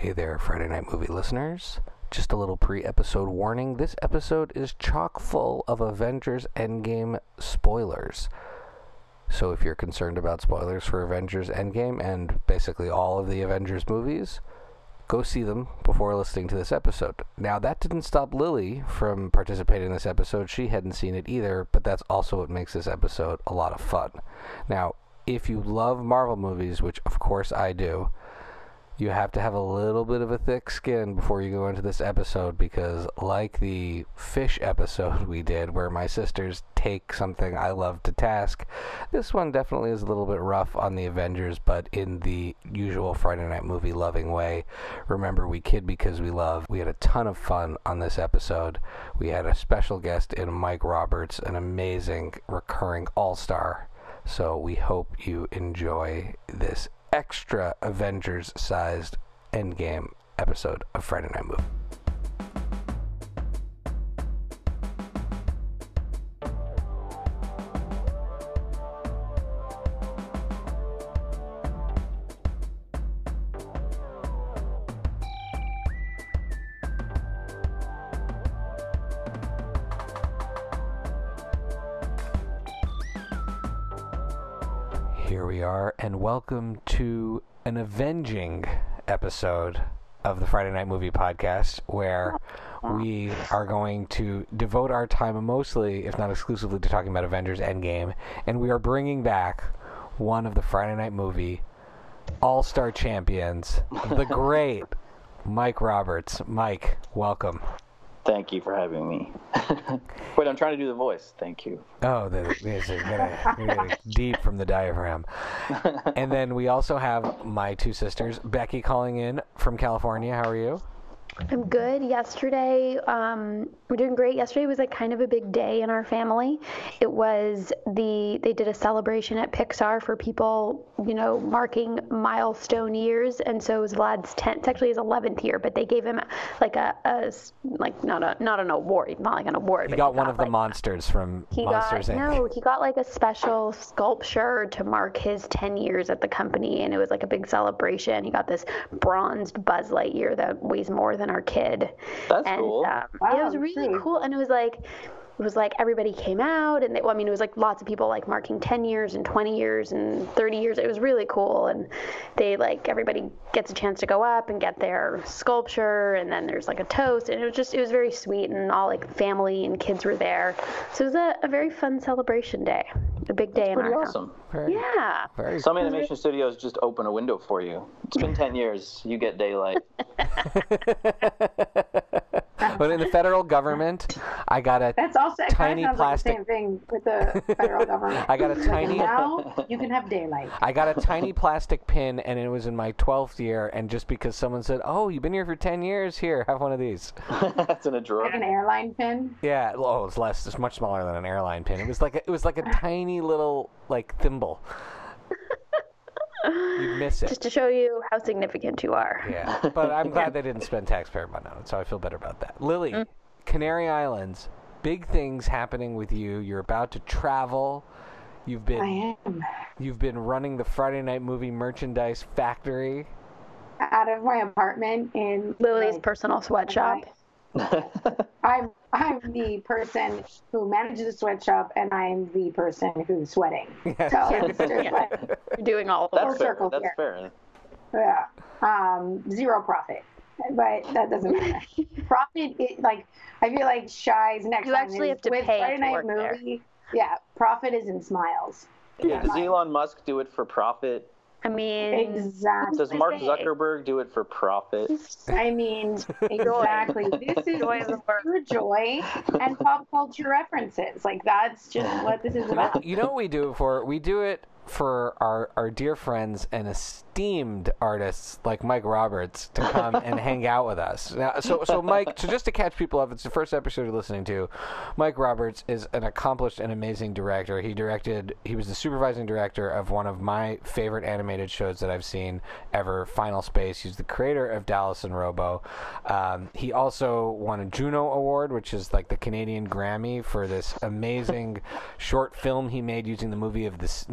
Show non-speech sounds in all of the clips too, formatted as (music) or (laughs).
Hey there, Friday Night Movie listeners. Just a little pre episode warning. This episode is chock full of Avengers Endgame spoilers. So if you're concerned about spoilers for Avengers Endgame and basically all of the Avengers movies, go see them before listening to this episode. Now, that didn't stop Lily from participating in this episode. She hadn't seen it either, but that's also what makes this episode a lot of fun. Now, if you love Marvel movies, which of course I do, you have to have a little bit of a thick skin before you go into this episode because, like the fish episode (laughs) we did, where my sisters take something I love to task, this one definitely is a little bit rough on the Avengers, but in the usual Friday Night Movie loving way. Remember, we kid because we love. We had a ton of fun on this episode. We had a special guest in Mike Roberts, an amazing recurring all star. So we hope you enjoy this extra Avengers sized Endgame episode of Friday Night Move. Welcome to an avenging episode of the Friday Night Movie Podcast, where we are going to devote our time mostly, if not exclusively, to talking about Avengers Endgame, and we are bringing back one of the Friday Night Movie All Star champions, the (laughs) great Mike Roberts. Mike, welcome. Thank you for having me. (laughs) Wait, I'm trying to do the voice. Thank you. Oh, the, this is gonna, gonna deep from the diaphragm. And then we also have my two sisters, Becky calling in from California. How are you? I'm good. Yesterday, um, we're doing great. Yesterday was like kind of a big day in our family. It was the they did a celebration at Pixar for people, you know, marking milestone years, and so it was Vlad's 10th. Actually his 11th year, but they gave him like a, a like not a not an award, not like an award. He got one of the monsters from he Monsters got Inc. no, he got like a special sculpture to mark his 10 years at the company, and it was like a big celebration. He got this bronzed Buzz Lightyear that weighs more than our kid. That's and, cool. Um, yeah, it was really sweet. cool, and it was like. It was like everybody came out, and they, well, I mean, it was like lots of people like marking 10 years and 20 years and 30 years. It was really cool, and they like everybody gets a chance to go up and get their sculpture, and then there's like a toast, and it was just it was very sweet, and all like family and kids were there, so it was a, a very fun celebration day, a big day in Pretty our awesome. Very, house. Yeah. very Some animation studios just open a window for you. It's been 10 years. You get daylight. (laughs) but in the federal government, (laughs) I got a That's also it Tiny kind of plastic- like the same thing with the federal government. (laughs) I got a tiny now (laughs) you can have daylight. I got a tiny plastic pin, and it was in my 12th year. And just because someone said, "Oh, you've been here for 10 years, here, have one of these." (laughs) That's in a drawer. Like an airline pin. Yeah, oh, it's less. It's much smaller than an airline pin. It was like a, it was like a tiny little like thimble. You'd miss it. Just to show you how significant you are. Yeah, but I'm glad they didn't spend taxpayer money on it, so I feel better about that. Lily, mm. Canary Islands, big things happening with you. You're about to travel. You've been I am you've been running the Friday Night Movie merchandise factory. out of my apartment in Lily's like, personal sweatshop. I'm I'm the person who manages the sweatshop, and I'm the person who's sweating. (laughs) So it's just like, You're doing all the That's Full it. fair. circle That's here. fair. yeah, um, zero profit. But that doesn't matter. (laughs) profit, it, like I feel like Shy's next You actually is have to with pay Friday to Night work there. Movie. Yeah, profit is in smiles. Yeah, does Elon Musk do it for profit? I mean, Exactly. Does Mark? Zuckerberg do it for profit? I mean, (laughs) exactly. (laughs) This is Joy of pure joy and pop culture references. Like that's just what this is about. You know what we do it for? We do it for our, our dear friends and esteemed artists like Mike Roberts to come and (laughs) hang out with us. Now, so, so Mike, so just to catch people up, it's the first episode you're listening to. Mike Roberts is an accomplished and amazing director. He directed, he was the supervising director of one of my favorite animated shows that I've seen ever, Final Space. He's the creator of Dallas and Robo. Um, he also won a Juno Award, which is like the Canadian Grammy for this amazing (laughs) short film he made using the movie of this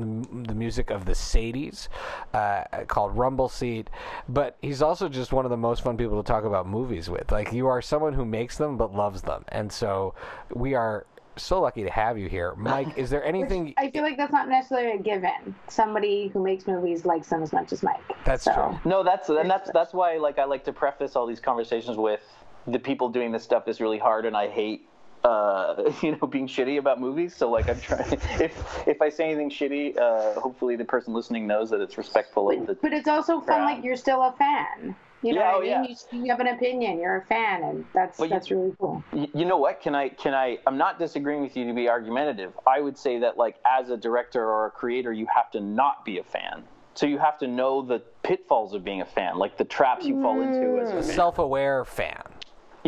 the music of the Sadies, uh, called Rumble Seat. But he's also just one of the most fun people to talk about movies with. Like you are someone who makes them but loves them, and so we are so lucky to have you here, Mike. Is there (laughs) anything? I feel like that's not necessarily a given. Somebody who makes movies likes them as much as Mike. That's So- true. No, that's and that's that's why like I like to preface all these conversations with the people doing this stuff is really hard, and I hate uh, (laughs) you know being shitty about movies. So like I'm trying (laughs) if if I say anything shitty, uh, hopefully the person listening knows that it's respectful of the. But it's also fun, like you're still a fan. You know Yeah, what oh, I mean? yeah. You, you have an opinion. You're a fan, and that's But you- that's really cool. You know what? Can I can I? I'm not disagreeing with you to be argumentative. I would say that like as a director or a creator, you have to not be a fan. So you have to know the pitfalls of being a fan, like the traps you fall into as a fan. Self-aware fan.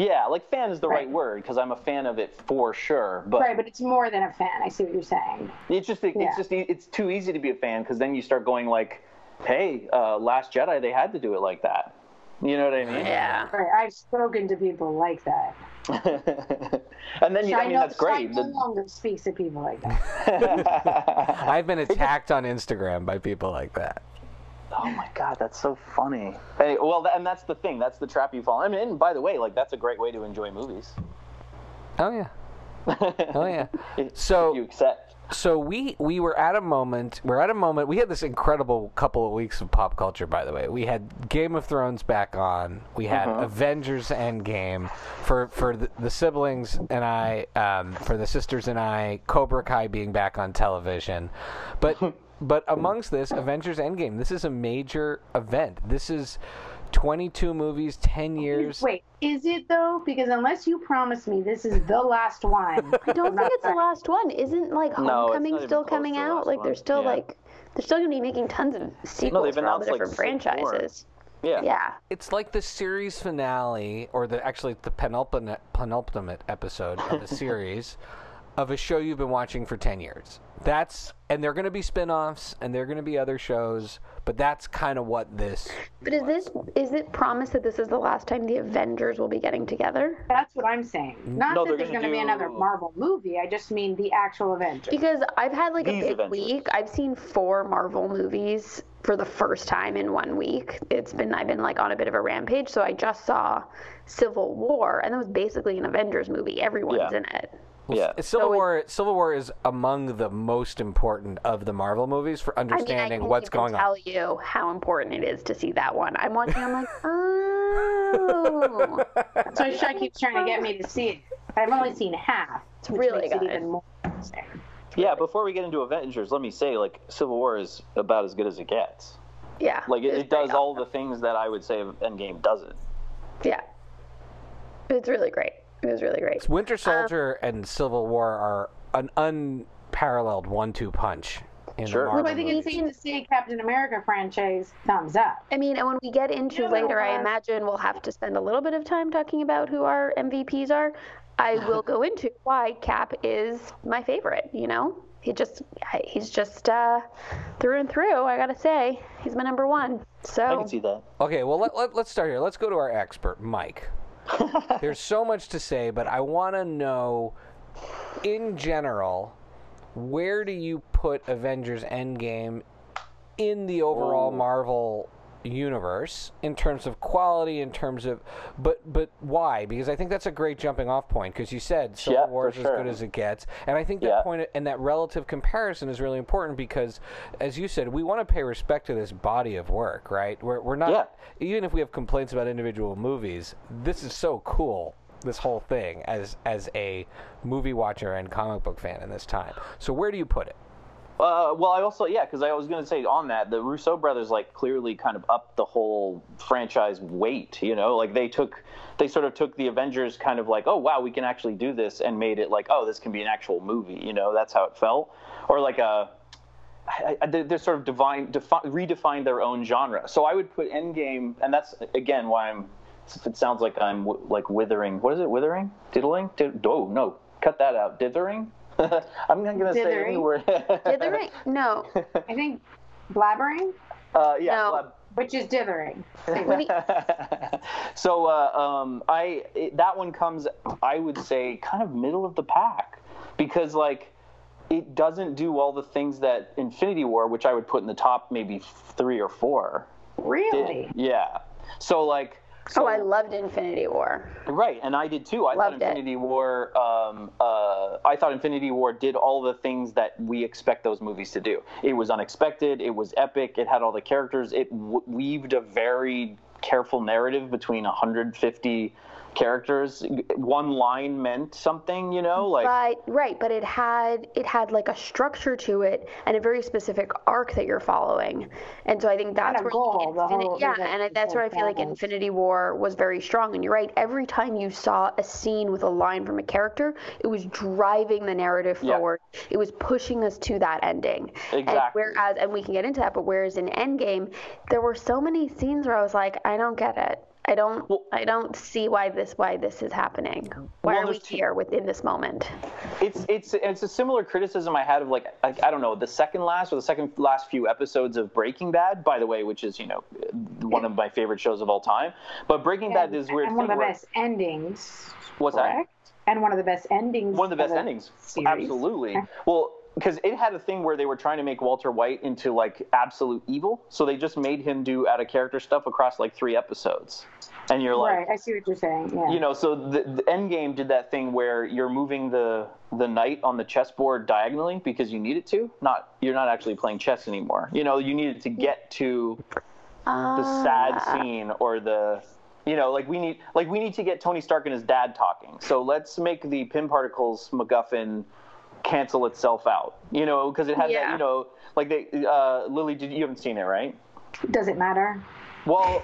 Yeah, like fan is the right, Right. word because I'm a fan of it for sure. But Right, but it's more than a fan. I see what you're saying. it's just it's Yeah. just it's too easy to be a fan because then you start going like, hey, uh, Last Jedi, they had to do it like that. You know what I mean? Yeah. Right, I've spoken to people like that. (laughs) and then you, I Shai mean no- that's great. Shai no longer speaks to people like that. (laughs) I've been (laughs) attacked on Instagram by people like that. Oh my god, that's so funny. Hey, well, and that's the thing. That's the trap you fall. I mean, and by the way, like that's a great way to enjoy movies. Oh yeah. Oh yeah. (laughs) So- you accept. So we we were at a moment. We're at a moment. We had this incredible couple of weeks of pop culture. By the way, we had Game of Thrones back on. We had Avengers Endgame for for the, the siblings and I, um, for the sisters and I. Cobra Kai being back on television, but (laughs) but amongst this, Avengers Endgame. This is a major event. This is. 22 movies, 10 years. Wait, is it though? Because unless you promise me this is the last one, (laughs) I don't think it's the last one. Isn't like No, Homecoming not still coming to the out? Like they're still Yeah. like they're still gonna be making tons of sequels they've for all the announced, like, different six franchises. Yeah. Yeah. It's like the series finale, or the actually the penultimate penultimate episode of the (laughs) series of a show you've been watching for ten years. That's and they're going to be spin-offs and they're going to be other shows, but that's kind of what this. But is this is it promised that this is the last time the Avengers will be getting together? that's what I'm saying. Mm-hmm. Not No, that there's gonna going to be another Marvel movie. I just mean the actual Avengers. Because I've had like a big Avengers. week. I've seen four Marvel movies for the first time in one week. It's been I've been like on a bit of a rampage. So I just saw Civil War, and that was basically an Avengers movie. Everyone's Yeah. in it. Yeah. Civil So it- War. Civil War is among the most important of the Marvel movies for I mean, I understanding can't what's even going tell on. you how important it is to see that one. I'm watching. I'm like, oh, (laughs) so Shai keeps trying to get me to see it. I've only seen half. It's really makes good. It even more. Yeah. Before we get into Avengers, let me say like Civil War is about as good as it gets. yeah. Like it, it does pretty all awesome. the things that I would say Endgame doesn't. Yeah, it's really great. It was really great. Winter Soldier and Civil War are an unparalleled one-two punch in Sure. the Well, Marvel So I think it's movies. safe to see Captain America franchise thumbs up. I mean, and when we get into Yeah, later, I imagine we'll have to spend a little bit of time talking about who our MVPs are. I (laughs) will go into why Cap is my favorite. You know, he just he's just uh, through and through. I gotta say, he's my number one. So I can see that. Okay, well let, let, let's start here. Let's go to our expert, Mike. (laughs) There's so much to say, but I want to know, in general, where do you put Avengers Endgame in the overall Oh. Marvel universe in terms of quality, in terms of, but but why? Because I think that's a great jumping off point. Because you said Civil Yeah, War is for as good as it gets, and I think that Yeah. point and that relative comparison is really important because, as you said, we want to pay respect to this body of work, right? We're we're not Yeah. even if we have complaints about individual movies. This is so cool. This whole thing as as a movie watcher and comic book fan in this time. So where do you put it? Uh, well, I also yeah, because I was going to say on that the Russo brothers like clearly kind of upped the whole franchise weight. You know, like they took they sort of took the Avengers kind of like oh wow we can actually do this and made it like oh this can be an actual movie. You know, that's how it felt. Or like a they- they're sort of divine, defi- their own genre. So I would put Endgame, and that's again why I'm. It sounds like I'm w- like withering. What is it? Withering? Diddling? Did, oh no, cut that out. Dithering. (laughs) I'm not gonna say any word. dithering? No, (laughs) I think blabbering, Uh, yeah. No. blab- which is dithering. (laughs) So uh, um, I it, that one comes, I would say, kind of middle of the pack, because like it doesn't do all the things that Infinity War, which I would put in the top maybe three or four. Really? Did. Yeah. So like. So, oh, I loved Infinity War. Right, and I did too. I Loved thought Infinity War. Um, uh, I thought Infinity War did all the things that we expect those movies to do. It was unexpected. It was epic. It had all the characters. It w- weaved a very careful narrative between 150 characters one line meant something you know like right right but it had it had like a structure to it and a very specific arc that you're following. And so i think that's where goal, the Infini- whole- yeah the- and the that's where i feel like infinity war was very strong. And you're right every time you saw a scene with a line from a character it was driving the narrative forward Yeah. forward. It was pushing us to that ending. And Exactly. whereas and we can get into that but whereas in endgame there were so many scenes where i was like i don't get it I don't. Well- I don't see why this. Why this is happening. Why Well, are we here within this moment? it's it's it's a similar criticism I had of like I, I don't know the second last or the second last few episodes of Breaking Bad, by the way, which is you know one of my favorite shows of all time. But Breaking Bad is weird and one of the where- best endings. What's that? And one of the best endings. one of the best a endings series. absolutely well because it had a thing where they were trying to make walter white into like absolute evil so they just made him do out of character stuff across like three episodes and you're like right, I see what you're saying. Yeah. you know so the, the end game did that thing where you're moving the the knight on the chessboard diagonally because you need it to not you're not actually playing chess anymore you know you needed to get to the sad Ah. scene or the you know like we need like we need to get tony stark and his dad talking so let's make the Pym particles macguffin cancel itself out you know because it had that you know like they uh lily did you haven't seen it right Does it matter? well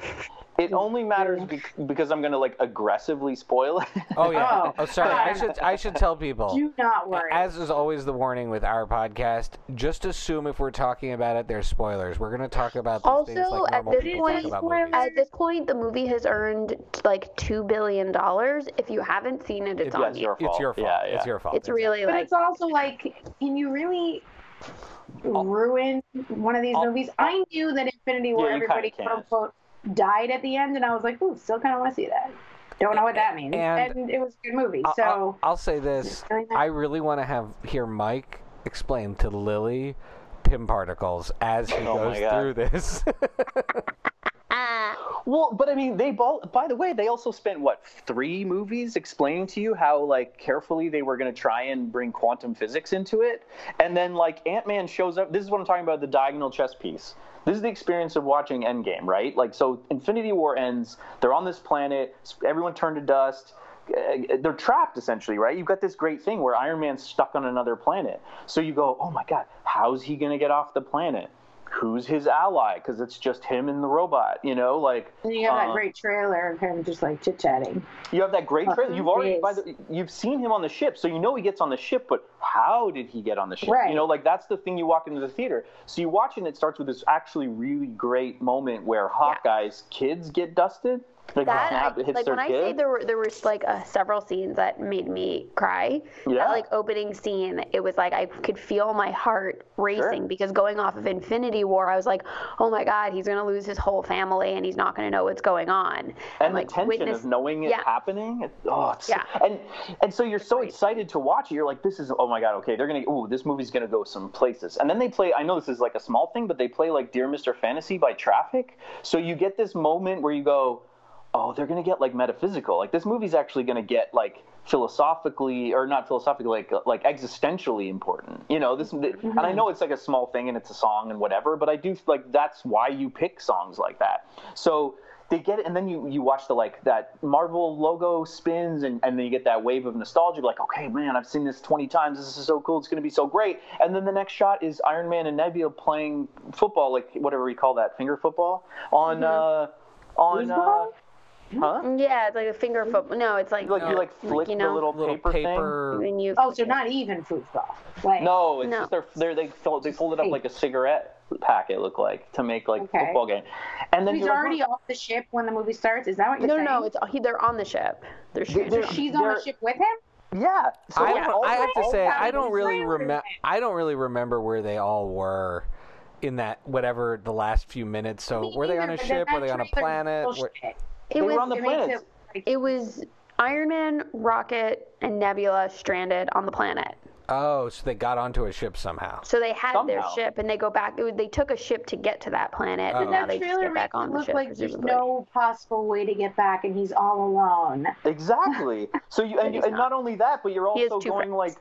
it oh, only matters bec- because i'm gonna like aggressively spoil it (laughs) Oh yeah. Oh. Oh, sorry. I should I should tell people. Do not worry. As is always the warning with our podcast, just assume if we're talking about it, there's spoilers. We're going to talk about these things Also, like at this point, at this point, the movie has earned like two billion dollars. If you haven't seen it, it's Yeah, on it's you. your fault It's your fault. yeah, It's your fault. It's really but like it's also like, can you really ruin one of these I'll- movies? I knew that Infinity War, Yeah, everybody kinda quote unquote died at the end, and I was like, ooh, still kind of want to see that. Don't know what that means. And- And, it was a good movie. I'll- So I'll, I'll say this: I really want to have hear Mike explain to Lily Pym particles as he (laughs) Oh goes through this. ah, (laughs) Well, but I mean, they both. By the way, they also spent what three movies explaining to you how like carefully they were going to try and bring quantum physics into it, and then like Ant Man shows up. This is what I'm talking about. The diagonal chess piece. This is the experience of watching Endgame, right? Like, so Infinity War ends. They're on this planet. Everyone turned to dust. Uh, They're trapped essentially, right? You've got this great thing where Iron Man's stuck on another planet. So you go, oh my God, how's he going to get off the planet? Who's his ally? Because it's just him and the robot, you know? Like, and you have that uh, great trailer of him just like chit chatting. you have that great trailer. You've already by the, you've seen him on the ship, so you know he gets on the ship. But how did he get on the ship? Right. You know, like that's the thing. You walk into the theater, so you watch it. and It starts with this actually really great moment where Hawkeye's kids get dusted. Like that I, like when I say there were there were like uh, several scenes that made me cry. Yeah. That like opening scene, it was like I could feel my heart racing Sure. because going off of Infinity War, I was like, oh my God, he's gonna lose his whole family and he's not gonna know what's going on. and like the tension witness- of knowing it's yeah. happening. It, oh, it's, Yeah. And and so you're so excited to watch it. You're like, this is oh my god, okay, they're gonna ooh, this movie's gonna go some places. And then they play. I know this is like a small thing, but they play like Dear Mr. Fantasy by Traffic. So you get this moment where you go, oh, they're gonna get like metaphysical. Like this movie's actually gonna get like philosophically or not philosophically like like existentially important. You know this and i know it's like a small thing and it's a song and whatever but i do like that's why you pick songs like that. So they get it and then you you watch the like that marvel logo spins and, and then you get that wave of nostalgia like okay man i've seen this 20 times. This is so cool. It's going to be so great. And then the next shot is iron man and nebula playing football like whatever we call that finger football on uh on uh? Mm-hmm. huh Yeah, it's like a finger mm-hmm. foot. No, it's like like you like flick you the little, Little paper, paper. when you Oh, so not even foosball. Like, thing. No, it's No. just they're, they're they fold they fold it up like a cigarette packet look like to make like Okay. football game. And then he's you're like, already off the ship when the movie starts. Is that what you're No, saying? no, no, it's he, they're on the ship. They're shooting. they're- she's on they're- the ship with him. yeah. So I, like, all I have to say, I don't really remember. I don't really remember where they all were in that whatever the last few minutes. So Me were they on a ship? Were they on a planet? Were- bullshit. It They was were on the It makes it, it was Iron Man, Rocket, and Nebula stranded on the planet. Oh, so they got onto a ship somehow. So they had their ship, and they go back. They took a ship to get to that planet, Oh. and now they just get back on the look ship. like there's no possible way to get back, and he's all alone. Exactly. (laughs) So you and, he's and not. not only that, but you're also two going like,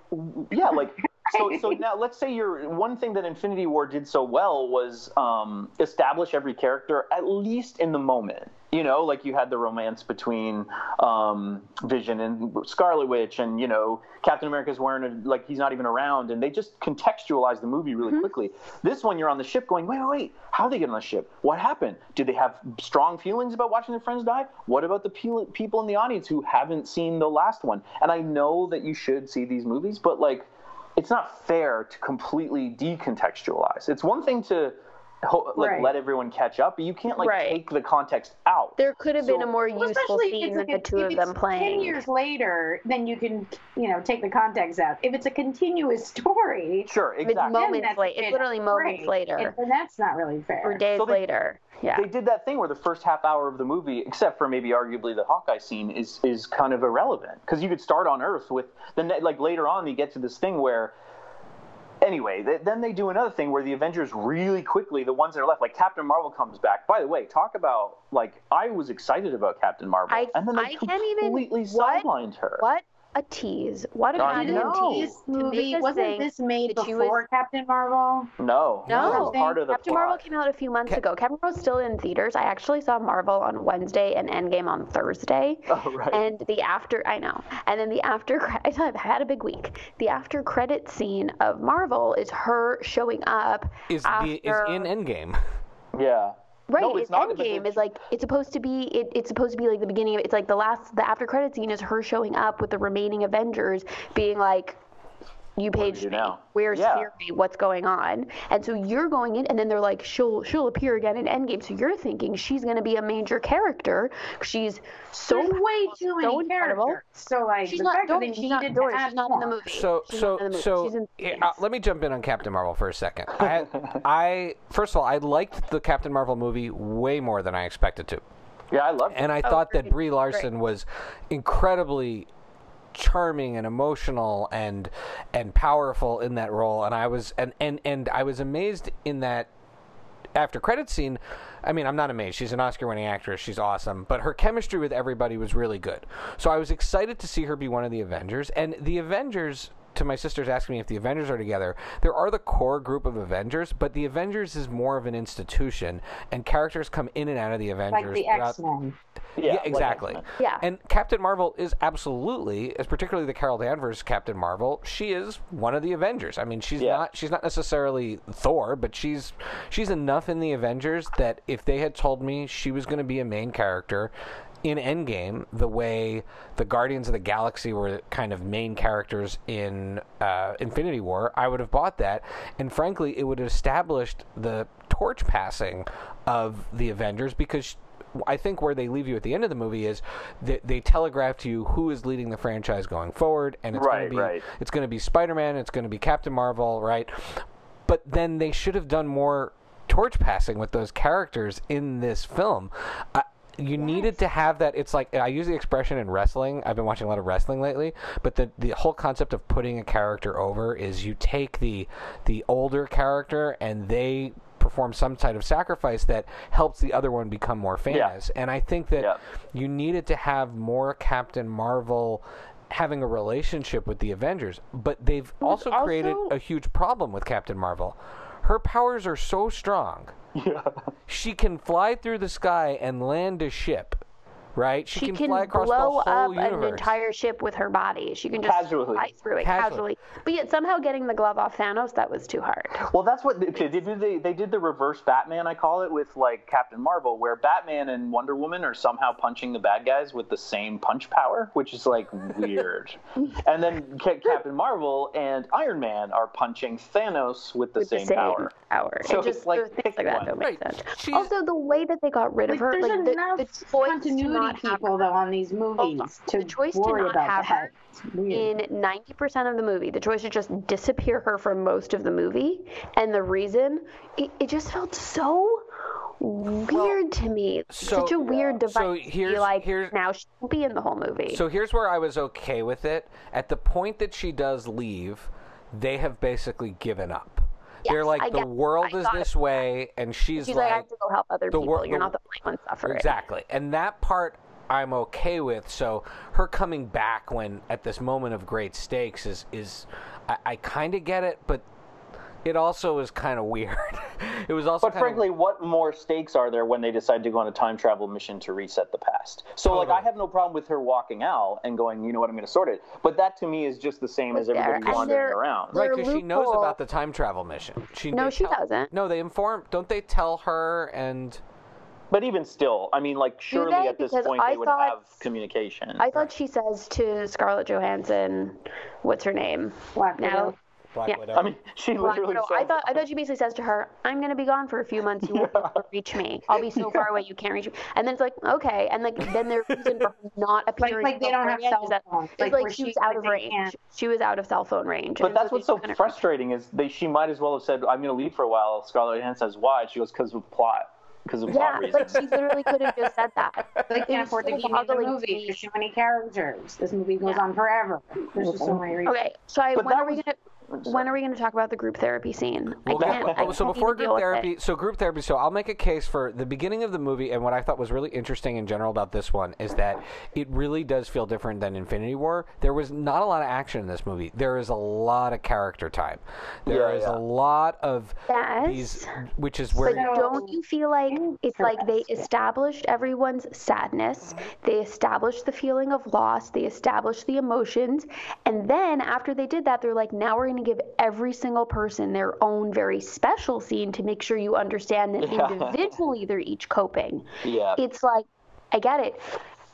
yeah, like. So, (laughs) so now let's say you're one thing that Infinity War did so well was um, establish every character at least in the moment. You know, like you had the romance between um, Vision and Scarlet Witch, and you know Captain America's wearing a, like he's not even around, and they just contextualize the movie really quickly. This one, you're on the ship going, wait, wait, wait, how they get on the ship? What happened? Did they have strong feelings about watching their friends die? What about the pe- people in the audience who haven't seen the last one? And I know that you should see these movies, but like, it's not fair to completely decontextualize. It's one thing to ho- like Right. let everyone catch up, but you can't like Right. take the context out. There could have been a more Well, useful scene it's than like the two if of it's them Ten years later, then you can, you know, take the context out. If it's a continuous (laughs) story, Sure, It's exactly. moments later. It's literally moments great. later. And, and that's not really fair. Or days So they- later. Yeah. they did that thing where the first half hour of the movie, except for maybe arguably the Hawkeye scene, is is kind of irrelevant because you could start on Earth with then like later on you get to this thing where. Anyway, th- then they do another thing where the Avengers really quickly, the ones that are left, like Captain Marvel comes back. By the way, talk about like I was excited about Captain Marvel, I- and then they I can't even- completely what? sidelined her. What a tease. What a I goddamn know. tease. To make movie wasn't this made that before was- Captain Marvel? No, No. was part of the Captain plot. Marvel came out a few months Ca- ago. Captain Marvel's still in theaters. I actually saw Marvel on Wednesday and Endgame on Thursday. (laughs) Oh, right. And the after, I know. And then the after, cre- (laughs) I tell you, I've had a big week. The after credit scene of Marvel is her showing up Is after. the is in Endgame. yeah. Right, No, it's it's not, Endgame it's- is like it's supposed to be. It, it's supposed to be like the beginning of. It's like the last, the after credit scene is her showing up with the remaining Avengers, being like, "You do we paged do me. now?" Where's Yeah. Fury? What's going on?" And so you're going in, and then they're like, "She'll she'll appear again in Endgame." So you're thinking she's going to be a major character. She's so There's way too so many incredible. characters. So like She's the not. fact Don't, she's not, needed don't to worry, add she's not in the movie. So She's so not in the movie. so She's in yeah, uh, let me jump in on Captain Marvel for a second. (laughs) I, I first of all I liked the Captain Marvel movie way more than I expected to. Yeah, I loved it. And I thought that Brie Larson was incredibly charming and emotional and and powerful in that role. And I was and and and I was amazed in that after credit scene I mean I'm not amazed. She's an Oscar winning actress. She's awesome. But her chemistry with everybody was really good. So I was excited to see her be one of the Avengers. And the Avengers to my sisters asking me if the Avengers are together, there are the core group of Avengers, but the Avengers is more of an institution, and characters come in and out of the Avengers. like the throughout- X Men. yeah, like exactly. X-Men. Yeah. And Captain Marvel is absolutely, as particularly the Carol Danvers Captain Marvel, she is one of the Avengers. I mean, she's Yeah. not she's not necessarily Thor, but she's she's enough in the Avengers that if they had told me she was going to be a main character in Endgame, the way the Guardians of the Galaxy were kind of main characters in uh, Infinity War, I would have bought that. And frankly, it would have established the torch passing of the Avengers because I think where they leave you at the end of the movie is they, they telegraph to you who is leading the franchise going forward, and it's going to be right. it's going to be Spider Man, it's going to be Captain Marvel, right? But then they should have done more torch passing with those characters in this film. I, you needed to have that. It's like I use the expression in wrestling. I've been watching a lot of wrestling lately, but the the whole concept of putting a character over is you take the the older character and they perform some type of sacrifice that helps the other one become more famous. And I think that Yeah. you needed to have more Captain Marvel having a relationship with the Avengers, but they've also, created a huge problem with Captain Marvel. Her powers are so strong. (laughs) Yeah. She can fly through the sky and land a ship, right? she can, fly across blow the whole up universe. an entire ship with her body. She can just Casually. fly through it Casually. casually. But yet somehow getting the glove off Thanos, that was too hard. Well, that's what okay, they did. They, they did the reverse Batman, I call it, with like Captain Marvel, where Batman and Wonder Woman are somehow punching the bad guys with the same punch power, which is like weird. (laughs) and then Ca- Captain Marvel and Iron Man are punching Thanos with the, with same, the same power. power. So it just it's like, things like that one. don't make Right. sense. She's- Also, the way that they got rid of Like, her, there's like the, enough the choice continuity not have people though on these movies on. to The choice to not about have that. her in 90% of the movie, the choice to just disappear her for most of the movie, and the reason, it, it just felt so weird to me. so- Such a weird device. so to be here's- like, here's- now she won't be in the whole movie. So here's where I was okay with it. At the point that she does leave, they have basically given up. They're like I the world I is this way, and she's, She's like, I have to go help other the people. wor- You're the- not the only one suffering. Exactly. And that part I'm okay with. So her coming back when at this moment of great stakes is is I, I kind of get it, but it also is kind of weird. (laughs) it was also But kinda- frankly, what more stakes are there when they decide to go on a time travel mission to reset the past? So, like, I have no problem with her walking out and going, you know what, I'm going to sort it. But that to me is just the same as But there- everybody and wandering there- around. right because she knows about the time travel mission. She No, she tell- doesn't. No, they inform. Don't they tell her and? But even still, I mean, like, surely they? at this Because point I they would thought- have communication. I thought she says to Scarlett Johansson, "What's her name?" Black Widow. Natalie. Black Yeah. Widow. I mean, she Black literally Widow. says, I thought I thought she basically says to her, "I'm gonna be gone for a few months. You won't be (laughs) reach me. (laughs) I'll be so far away you can't reach me." And then it's like, okay, and like then their reason for her (laughs) not Like, appearing like in they don't have cell is that phones. it's like, where she was out of range. can't- She was out of cell phone range. But that's what's so they kind of- frustrating is they she might as well have said, "I'm going to leave for a while." Scarlett Johansson says, "Why?" She goes, "Because of plot." Because of Yeah, plot like she literally could have just said that. They It can't was afford to keep making the movie. There's too many characters. This movie goes Yeah. on forever. There's just so many reasons. Okay, so I, But when that are we gonna when are we gonna talk about the group therapy scene? I can't. I so can't before group therapy, so group therapy. So I'll make a case for the beginning of the movie, and what I thought was really interesting in general about this one is that it really does feel different than Infinity War. There was not a lot of action in this movie. There is a lot of character time. There is Yeah, yeah. a lot of Yes. these, which is where But don't you feel like it's like they established everyone's sadness, they established the feeling of loss, they established the emotions, and then after they did that, they're like, now we're going to give every single person their own very special scene to make sure you understand that Yeah. individually they're each coping. yeah. It's like, I get it.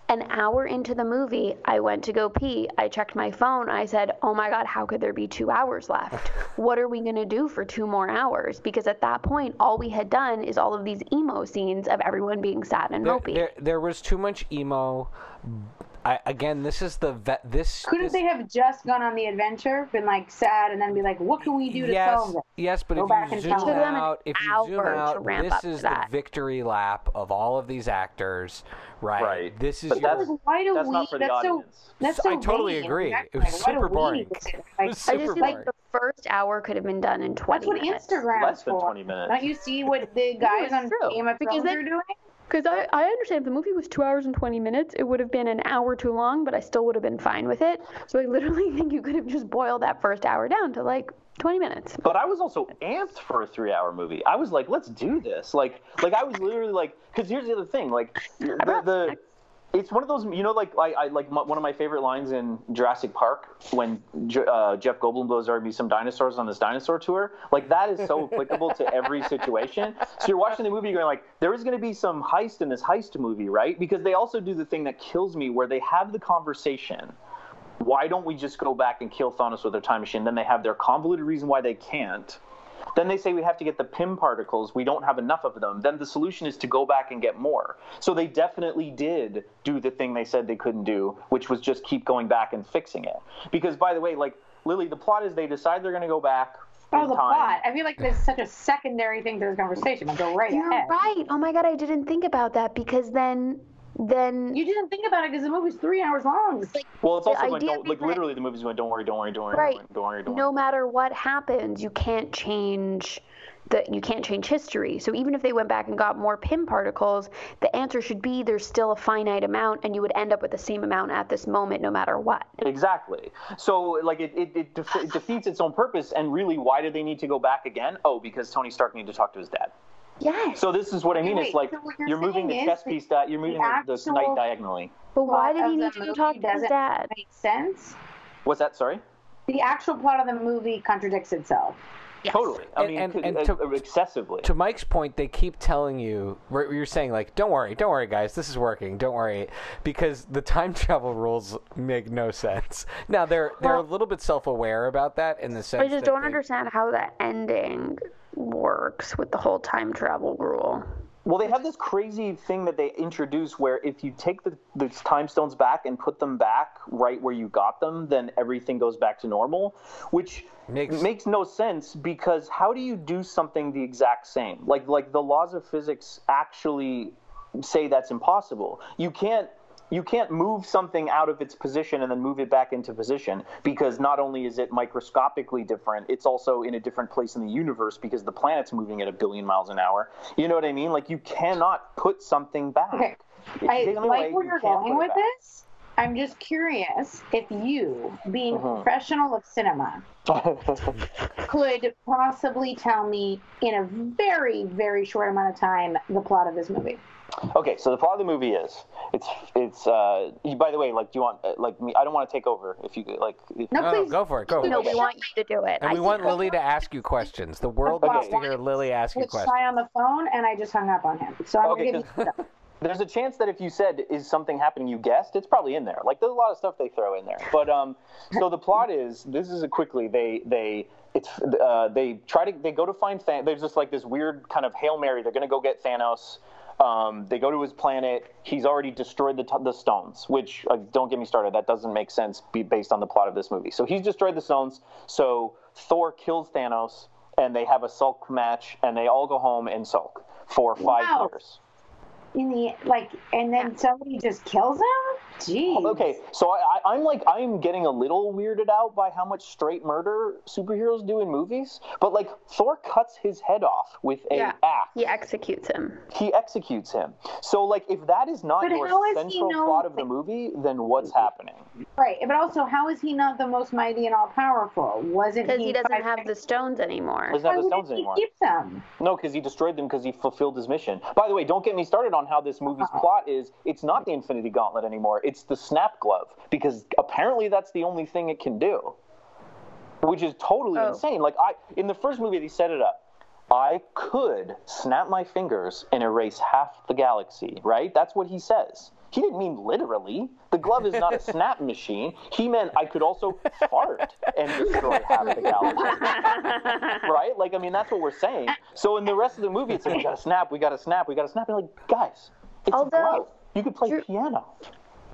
An hour into the movie, I went to go pee. I checked my phone. I said, Oh my God, how could there be two hours left? (laughs) what are we going to do for two more hours? Because at that point, all we had done is all of these emo scenes of everyone being sad and there, mopey. there, there was too much emo. I, again, this is the vet. This Couldn't this, they have just gone on the adventure, been like sad, and then be like, "What can we do to yes, solve this?" Yes, but Go if back you and zoom tell them. Give out, if you zoom to out, ramp this is to the victory lap of all of these actors, right? Right. This is But your. that's- why do That's we? not for the that's so. That's So- so. I totally vain. agree. Exactly. It was Like, super boring. It Like, was I super just feel boring. like the first hour could have been done in 20 that's what minutes. Instagram's Less than for. 20 minutes. Don't you see what the (laughs) guys on true, Game of Thrones they- are doing? Because I, I understand if the movie was two hours and 20 minutes, it would have been an hour too long, but I still would have been fine with it. So I literally (laughs) think you could have just boiled that first hour down to like 20 minutes. But I was also amped for a three-hour movie. I was like, "Let's do this!" Like, like I was literally like, because here's the other thing, like, the, the it's one of those, you know, like I, I like my, one of my favorite lines in Jurassic Park when J- uh, Jeff Goldblum goes, "There be some dinosaurs on this dinosaur tour." Like that is so applicable to every situation. So you're watching the movie, you're going like, "There is going to be some heist in this heist movie, right?" Because they also do the thing that kills me, where they have the conversation why don't we just go back and kill Thanos with their time machine? Then they have their convoluted reason why they can't. Then they say we have to get the Pym particles. We don't have enough of them. Then the solution is to go back and get more. So they definitely did do the thing they said they couldn't do, which was just keep going back and fixing it. Because by the way, like Lily, the plot is they decide they're going to go back. Oh, the time. plot. I feel like there's such a secondary thing to this conversation. Like, go right You're ahead. right. Oh my God, I didn't think about that because then, then You didn't think about it because the movie's three hours long. Well, it's The also going, don't, like literally the movie's going, don't worry, don't worry, don't worry, Right. don't worry, don't worry. no matter what happens, you can't change the you can't change history. So even if they went back and got more Pym particles, the answer should be there's still a finite amount, and you would end up with the same amount at this moment, no matter what. Exactly. So, like, it, it, it, def- it defeats its own purpose. And really, why did they need to go back again? Oh, because Tony Stark needed to talk to his dad. Yes. So this is what I mean. Wait, it's like so you're you're moving the chess piece that you're moving the, the knight diagonally. but why plot did he need to talk to his doesn't dad? Make sense. What's that? Sorry. The actual plot of the movie contradicts itself. Yes. Totally. I And- mean, and- and uh, to- uh, excessively. to Mike's point, they keep telling you, you're saying like, "Don't worry, don't worry, guys, this is working. Don't worry," because the time (laughs) travel rules make no sense. Now they're they're a little bit self-aware about that in the sense. I just that don't they- understand how the ending works with the whole time travel rule. Well, they have this crazy thing that they introduce where if you take the, the time stones back and put them back right where you got them, then everything goes back to normal, which Makes- makes, no sense because how do you do something the exact same? Like like the laws of physics actually say that's impossible. You can't you can't move something out of its position and then move it back into position because not only is it microscopically different, it's also in a different place in the universe because the planet's moving at a billion miles an hour. You know what I mean? Like you cannot put something back. Okay. I like away, where you you're going with back. this. I'm just curious if you, being a Mhm. professional of cinema, (laughs) could possibly tell me in a very, very short amount of time the plot of this movie. Okay, so the plot of the movie is it's it's. Uh, by the way, like, do you want uh, like me? I don't want to take over. If you like, if, No, No, no, please. go for it. Go. No, we want you to do it. And I we want think- Lily to ask you questions. The world Okay. wants to hear Lily ask you With questions. Shy on the phone, and I just hung up on him. So I'm Okay, gonna give you. (laughs) there's a chance that if you said is something happening you guessed, it's probably in there. Like there's a lot of stuff they throw in there. But um, so the plot is this is a quickly they they. It's uh, they try to they go to find Thanos. There's just like this weird kind of hail mary. They're gonna go get Thanos. Um, they go to his planet. He's already destroyed the, t- the stones, which uh, don't get me started. That doesn't make sense be based on the plot of this movie. So he's destroyed the stones. So Thor kills Thanos, and they have a sulk match, and they all go home and sulk for five Wow. years. In the like, and then somebody just kills him. Jeez. Okay, so I, I, I'm like I'm getting a little weirded out by how much straight murder superheroes do in movies, but like Thor cuts his head off with a Yeah. axe. He executes him. He executes him. So like if that is not But your how is central known- plot of the movie, then what's happening? Right, but also, how is he not the most mighty and all powerful? Wasn't Because he doesn't have the stones anymore. Doesn't Why have the wouldn't stones he anymore. keep them? No, because he destroyed them because he fulfilled his mission. By the way, don't get me started on how this movie's uh-huh. plot is. It's not the Infinity Gauntlet anymore. It's the Snap Glove because apparently that's the only thing it can do, which is totally Oh. insane. Like I, in the first movie, they set it up. I could snap my fingers and erase half the galaxy. Right? That's what he says. He didn't mean literally. The glove is not a (laughs) snap machine. He meant I could also fart and destroy half the galaxy (laughs) right? Like, I mean, that's what we're saying. So in the rest of the movie, it's like we got to snap, we got to snap, we got to snap. And like, guys, it's Although- a glove. You could play Drew- piano.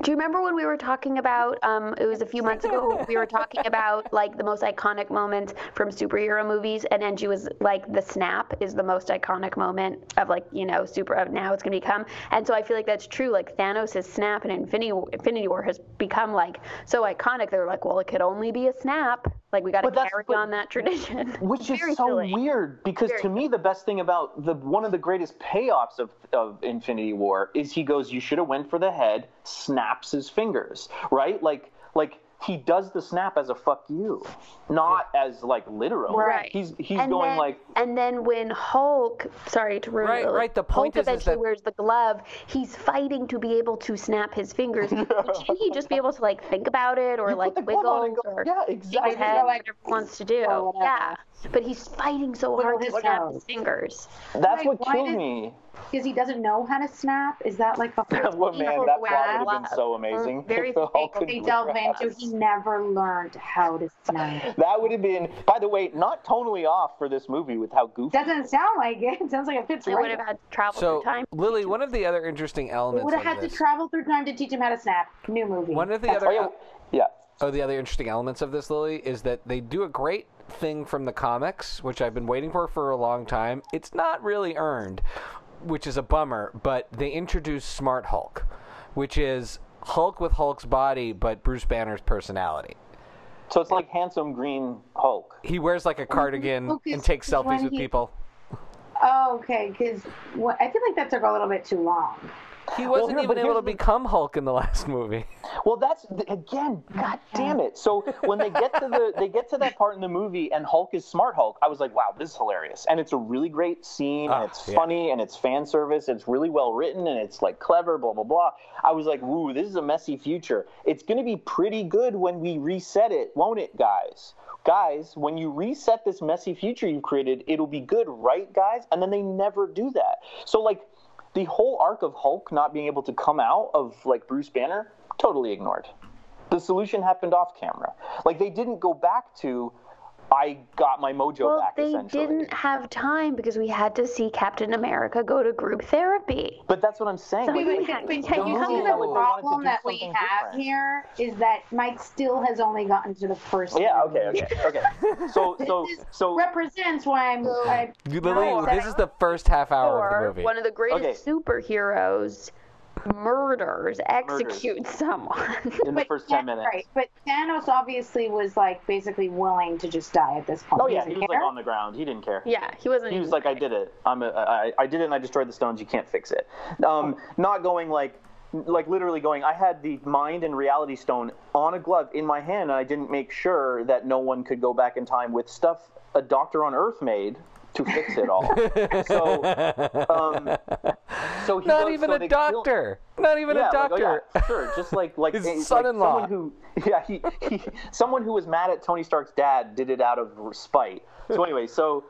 Do you remember when we were talking about? Um, it was a few months ago. We were talking (laughs) about like the most iconic moments from superhero movies, and Angie was like, "The snap is the most iconic moment of like you know super of now it's gonna become." And so I feel like that's true. Like Thanos' snap and Infinity Infinity War has become like so iconic. They're like, well, it could only be a snap. Like we got to carry on that tradition. (laughs) Which is so silly. weird because Very to me the best thing about the one of the greatest payoffs of, of Infinity War is he goes, You should have went for the head, snaps his fingers. Right? Like like he does the snap as a fuck you. Not as like literal. Right. He's he's and going then, like and then when Hulk, sorry to ruin Right, it, right, the point Hulk is- is eventually that- wears the glove. He's fighting to be able to snap his fingers. (laughs) Shouldn't he just be able to like think about it or You like the glove on wiggle and go- or yeah, exactly. his head, Like- whatever he wants to do? or whatever. Yeah, but he's fighting so hard to snap toes. his fingers. that's Like, what killed did- me. Because he doesn't know how to snap? Is that like a (laughs) well, man, that plot would have been so amazing. Very if the Hulk could they delve into? He never learned how to snap. (laughs) That would have been, by the way, not tonally off for this movie with how goofy. Doesn't sound like it. It sounds like it fits They right. would have had to travel So, through time. Lily, one of the other interesting They elements would have of had to travel through time to teach him how to snap. New movie. one of the That's- other Oh, yeah. yeah. Oh, the other interesting elements of this, Lily, is that they do a great thing from the comics, which I've been waiting for for a long time. It's not really earned, which is a bummer, but they introduce Smart Hulk, which is Hulk with Hulk's body, but Bruce Banner's personality. So it's like handsome green Hulk. He wears like a cardigan Lucas, and takes when selfies with he- people. Oh, okay. Because I feel like that took a little bit too long. He wasn't here- even able to become (laughs) Hulk in the last movie. Well, that's again, god (laughs) damn it. So when they get to the they get to that part in the movie and Hulk is smart Hulk, I was like, wow, this is hilarious. And it's a really great scene Ah, and it's yeah. funny and it's fan service, it's really well written and it's like clever, blah blah blah. I was like, woo, this is a messy future. It's gonna be pretty good when we reset it, won't it, guys? Guys, when you reset this messy future you've created, it'll be good, right, guys? And then they never do that. So like the whole arc of Hulk not being able to come out of like Bruce Banner, totally ignored. The solution happened off camera. Like they didn't go back to I got my mojo Well, back they essentially. didn't have time because we had to see Captain America go to group therapy. But that's what I'm saying. So Like, we they- had- But we you see the felt like they wanted to problem that we have different. here is that Mike still has only gotten to the first. Yeah, movie. okay, okay, okay. So (laughs) so This so represents why I'm. I, Lily, No, this is the first half hour of the movie. one of the greatest superheroes murders, executes (laughs) someone. in the first ten minutes. Right, but Thanos obviously was like basically willing to just die at this point. Oh yeah, he doesn't was like on the ground. He didn't care. yeah, he wasn't. He was like, I did it. I'm a, I, I did it, and I destroyed the stones. You can't fix it. Um, not going like, like literally going. I had the mind and reality stone on a glove in my hand, and I didn't make sure that no one could go back in time with stuff a doctor on Earth made to fix it all. so, um, so he Not goes- even so a they kill- doctor. Not even yeah, a like, oh, doctor. yeah, sure. Just like like (laughs) His son-in-law. someone who (laughs) yeah he, he someone who was mad at Tony Stark's dad did it out of spite. So anyway, so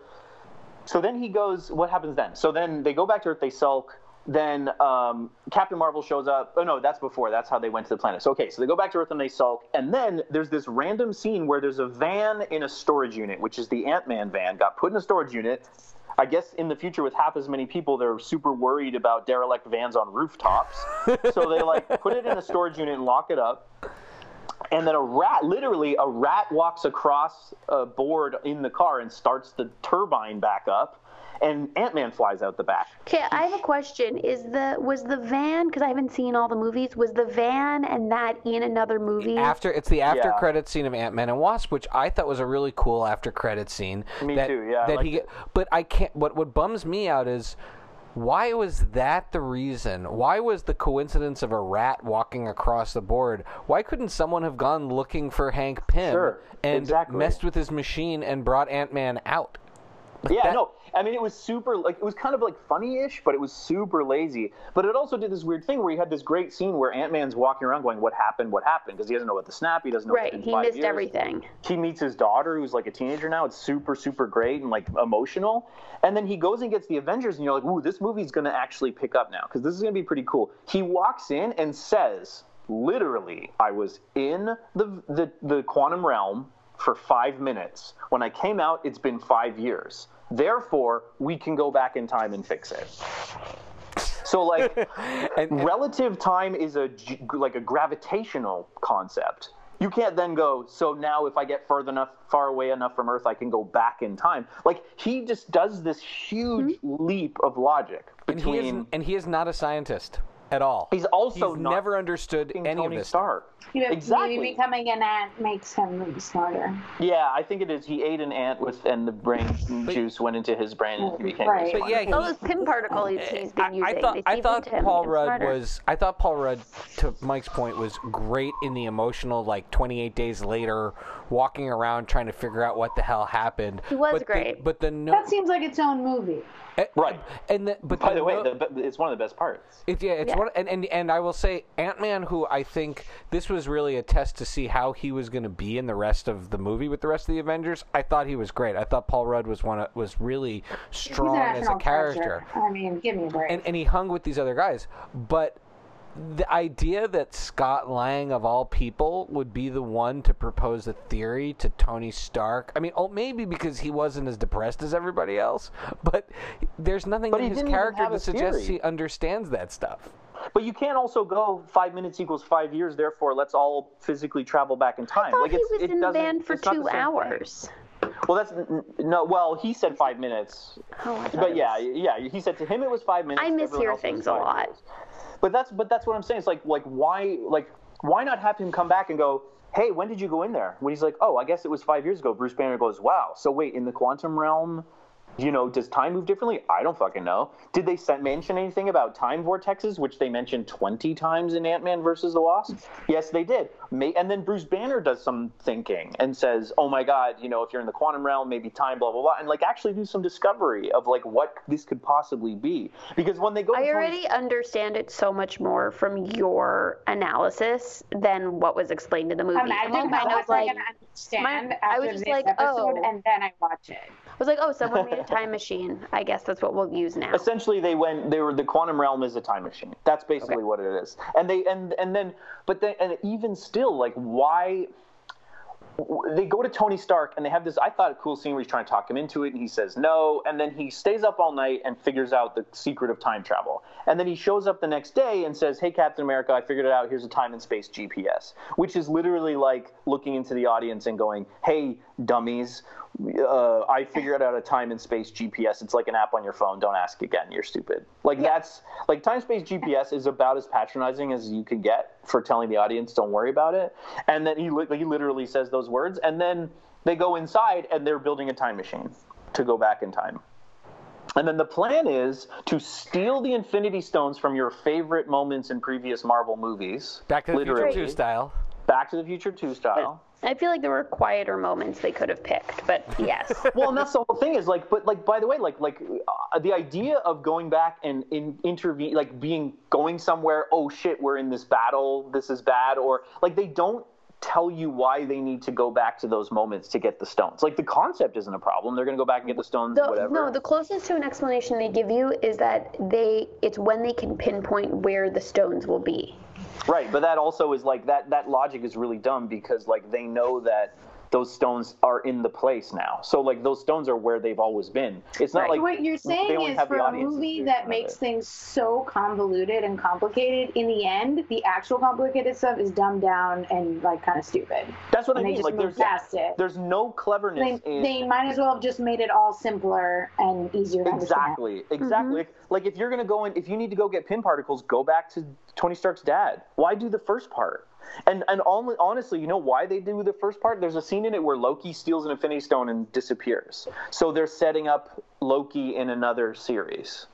so then he goes. What happens then? So then they go back to Earth. They sulk. Then um, Captain Marvel shows up. Oh no, that's before. That's how they went to the planet. So okay, so they go back to Earth and they sulk. And then there's this random scene where there's a van in a storage unit, which is the Ant Man van, got put in a storage unit. I guess in the future, with half as many people, they're super worried about derelict vans on rooftops. so they like (laughs) put it in a storage unit and lock it up. And then a rat, literally a rat, walks across a board in the car and starts the turbine back up. And Ant Man flies out the back. Okay, I have a question. Is the was the van because I haven't seen all the movies? Was the van and that in another movie? After it's the after Yeah. credit scene of Ant Man and Wasp, which I thought was a really cool after credit scene. Me that, too, yeah, That liked he, get- but I can't. What what bums me out is. Why was that the reason? Why was the coincidence of a rat walking across the board? Why couldn't someone have gone looking for Hank Pym Sure, and exactly. messed with his machine and brought Ant Man out? Yeah, that- no. I mean, it was super like it was kind of like funny-ish, but it was super lazy. But it also did this weird thing where you had this great scene where Ant Man's walking around going, "What happened? What happened?" Because he doesn't know about the snap. He doesn't know. right, he missed years. everything. he meets his daughter who's like a teenager now it's super super great and like emotional and then he goes and gets the avengers and you're like ooh this movie's going to actually pick up now because this is going to be pretty cool he walks in and says literally i was in the, the the quantum realm for five minutes when i came out it's been five years therefore we can go back in time and fix it so like (laughs) And, and- relative time is a like a gravitational concept. You can't then go. So now, if I get further enough, far away enough from Earth, I can go back in time. Like he just does this huge hmm? leap of logic and he is between. and he is not a scientist at all. He's also He's not never understood any Tony of this. Stark. You know, Exactly. Maybe becoming an ant makes him smarter. Yeah, I think it is. He ate an ant with, and the brain (laughs) juice went into his brain, and he became. Right. But yeah, he- Those Pym particles he's, he's been I, using. I thought I thought Paul Rudd smarter. was I thought Paul Rudd to Mike's point was great in the emotional like 28 days later walking around trying to figure out what the hell happened. He was but the- great. but the no That seems like its own movie. Eh, right. and the, but By the way, the, it's one of the best parts. It, yeah, it's Yeah. one, and, and and I will say Ant Man, who I think this was really a test to see how he was going to be in the rest of the movie with the rest of the Avengers. I thought he was great. I thought Paul Rudd was one of, was really strong a as a character, treasure. I mean, give me a break. and and he hung with these other guys. But the idea that Scott Lang of all people would be the one to propose a theory to Tony Stark. I mean, oh, maybe because he wasn't as depressed as everybody else, but there's nothing But in his character have that suggests theory. he understands that stuff. But you can't also go five minutes equals five years. Therefore, let's all physically travel back in time. I thought like he it's, was it in the doesn't- van for it's not the two hours. thing. Well, that's no. Well, he said five minutes, Oh, but yeah, was- yeah. He said to him it was five minutes. I mishear else it was things a lot. years. But that's but that's what I'm saying. It's like like why like why not have him come back and go, hey, when did you go in there? When he's like, oh, I guess it was five years ago. Bruce Banner goes, wow. So wait, in the quantum realm, you know, does time move differently? I don't fucking know. Did they sen- mention anything about time vortexes, which they mentioned 20 times in Ant Man versus the Wasp? Yes, they did. May- and then Bruce Banner does some thinking and says, oh my God, you know, if you're in the quantum realm, maybe time, blah, blah, blah. And like actually do some discovery of like what this could possibly be. Because when they go I Tony- already understand it so much more from your analysis than what was explained in the movie. Imagine the I much was I like, can understand my- after I was just this like, oh. episode, oh. and then I watch it. Was like, oh, someone made a time machine. I guess that's what we'll use now. essentially they went they were the quantum realm is a time machine that's basically what it is and they and and then but then and even still like why they go to Tony Stark and they have this I thought a cool scene where he's trying to talk him into it and he says no and then he stays up all night and figures out the secret of time travel. And then he shows up the next day and says, "Hey Captain America, I figured it out. Here's a time and space GPS." Which is literally like looking into the audience and going, "Hey dummies, uh, I figured out a time and space GPS. It's like an app on your phone. Don't ask again. You're stupid." Like yeah. that's like time space GPS is about as patronizing as you could get for telling the audience, "Don't worry about it." And then he he literally says those words and then they go inside and they're building a time machine to go back in time. And then the plan is to steal the Infinity Stones from your favorite moments in previous Marvel movies. Back to the literally. Future 2 style. Back to the Future 2 style. I feel like there were quieter moments they could have picked, but (laughs) yes. well, and that's the whole thing is like, but like, by the way, like, like uh, the idea of going back and in, intervene, like being going somewhere. Oh shit, we're in this battle. This is bad, or like they don't tell you why they need to go back to those moments to get the stones. Like the concept isn't a problem. They're going to go back and get the stones. The, whatever. No, the closest to an explanation they give you is that they it's when they can pinpoint where the stones will be. Right, but that also is like that. That logic is really dumb because like they know that those stones are in the place now. So like those stones are where they've always been. It's not right. like what you're saying is for a movie that makes things so convoluted and complicated. In the end, the actual complicated stuff is dumbed down and like kind of stupid. That's what and I mean. Like there's past it. There's no cleverness. They, in... they might as well have just made it all simpler and easier to exactly, understand. Exactly. Mm-hmm. Like if you're gonna go in, if you need to go get Pym particles, go back to Tony Stark's dad. Why do the first part? And and honestly, you know why they do the first part? There's a scene in it where Loki steals an Infinity Stone and disappears. So they're setting up Loki in another series.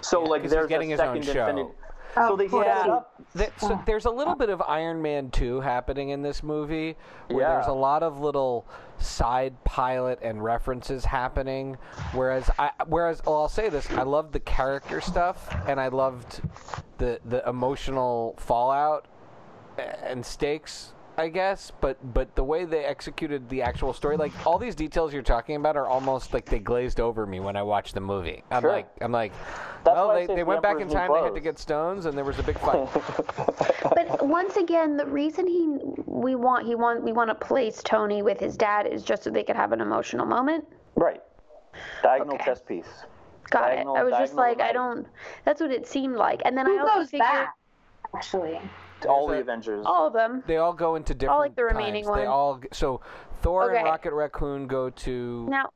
So yeah, like there's getting a his own show. Infinity. Oh, so they yeah. set up. That, so there's a little bit of Iron Man 2 happening in this movie, where yeah. there's a lot of little side pilot and references happening. Whereas, I, whereas well, I'll say this: I loved the character stuff, and I loved the the emotional fallout and stakes I guess, but but the way they executed the actual story, like all these details you're talking about, are almost like they glazed over me when I watched the movie. I'm sure. like, I'm like, That's well, they, they went back in time. They had to get stones, and there was a big fight. (laughs) but once again, the reason he we want he want we want to place Tony with his dad is just so they could have an emotional moment. Right. Diagonal okay. chess piece. Got diagonal, it. I was just like, I don't. That's what it seemed like, and then Who I also goes figured. Back, actually all the Avengers. All of them. They all go into different. All like the remaining times. ones. They all so Thor okay. and Rocket Raccoon go to now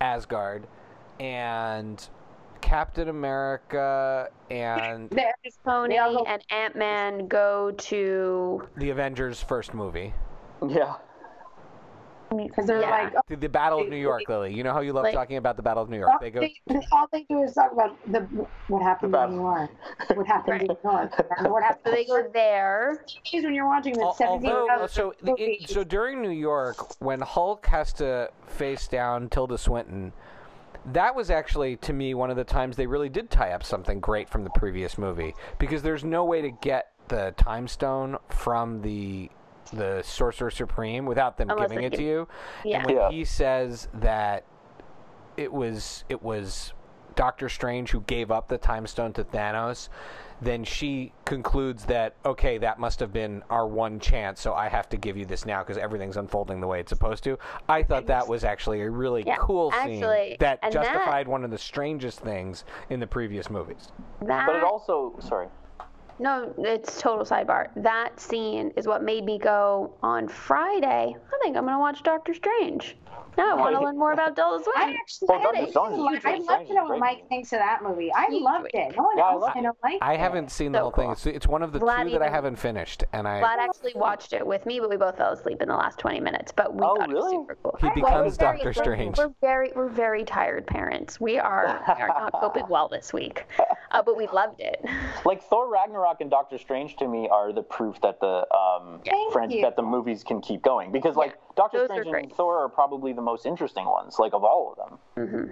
Asgard, and Captain America and (laughs) there's Tony and Ant Man go to the Avengers first movie. Yeah because they're yeah. like the Battle of New York, Lily. You know how you love like, talking about the Battle of New York. They go. They, all they do is talk about the what happened the in New York. What happened right. in New York? (laughs) What happened? So they go there. When you're watching the Although, so in, so during New York, when Hulk has to face down Tilda Swinton. That was actually, to me, one of the times they really did tie up something great from the previous movie because there's no way to get the time stone from the the Sorcerer Supreme without them Unless giving it to you. Yeah. And when yeah. he says that it was it was Doctor Strange who gave up the Time Stone to Thanos, then she concludes that okay, that must have been our one chance, so I have to give you this now because everything's unfolding the way it's supposed to. I thought that was actually a really yeah, cool actually, scene that justified that, one of the strangest things in the previous movies. That, but it also, sorry. No, it's total sidebar. That scene is what made me go on Friday. I think I'm gonna watch Doctor Strange. Now I want to learn more about Tilda Swinton. I actually, well, I, had I'd love to know what Mike thinks of that movie. I huge loved it. No one yeah, else I, know liked I haven't seen the so whole cool. thing. It's, it's, one of the Vlad two that I haven't finished, and I. Vlad actually watched it with me, but we both fell asleep in the last 20 minutes. But we oh, thought really? it was super cool. He becomes Doctor Strange. We're very, we're very tired parents. We are, we are not (laughs) coping well this week, uh, but we loved it. (laughs) Like Thor Ragnarok and Doctor Strange to me are the proof that the um, friends that the movies can keep going because like Doctor Strange and Thor are probably the most interesting ones ones, like of all of them. Mm-hmm.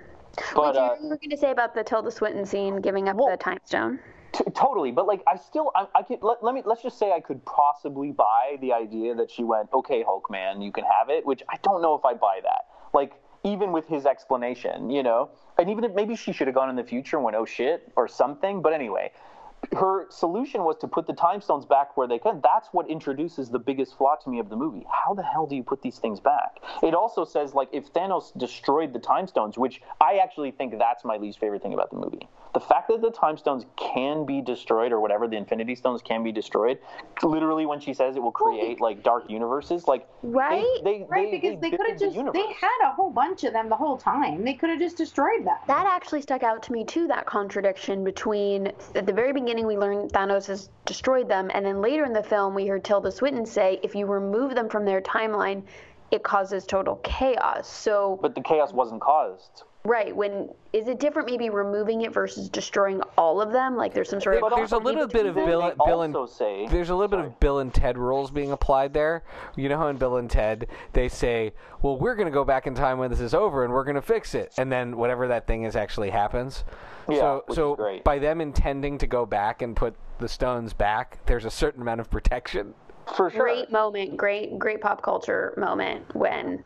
But what you were going to say about the Tilda Swinton scene giving up well, the time stone? T- totally, but like I still, I, I could let, let me let's just say I could possibly buy the idea that she went, okay, Hulk man, you can have it, which I don't know if I buy that. Like even with his explanation, you know, and even if maybe she should have gone in the future and went, oh shit, or something. But anyway, her solution was to put the time stones back where they could. That's what introduces the biggest flaw to me of the movie. How the hell do you put these things back? It also says like if Thanos destroyed the time stones, which I actually think that's my least favorite thing about the movie. The fact that the time stones can be destroyed or whatever the infinity stones can be destroyed, literally when she says it will create like dark universes, like right? They, they right, because they, they could have just the they had a whole bunch of them the whole time. They could have just destroyed them. That actually stuck out to me too, that contradiction between at the very beginning we learned Thanos has destroyed them, and then later in the film we heard Tilda Swinton say if you remove them from their timeline, it causes total chaos. So But the chaos wasn't caused. Right. When is it different? Maybe removing it versus destroying all of them. Like there's some sort of. There's a little bit of Bill, Bill and say, there's a little sorry. bit of Bill and Ted rules being applied there. You know how in Bill and Ted they say, "Well, we're going to go back in time when this is over and we're going to fix it," and then whatever that thing is actually happens. Yeah, so so by them intending to go back and put the stones back, there's a certain amount of protection. For sure. Great moment, great great pop culture moment when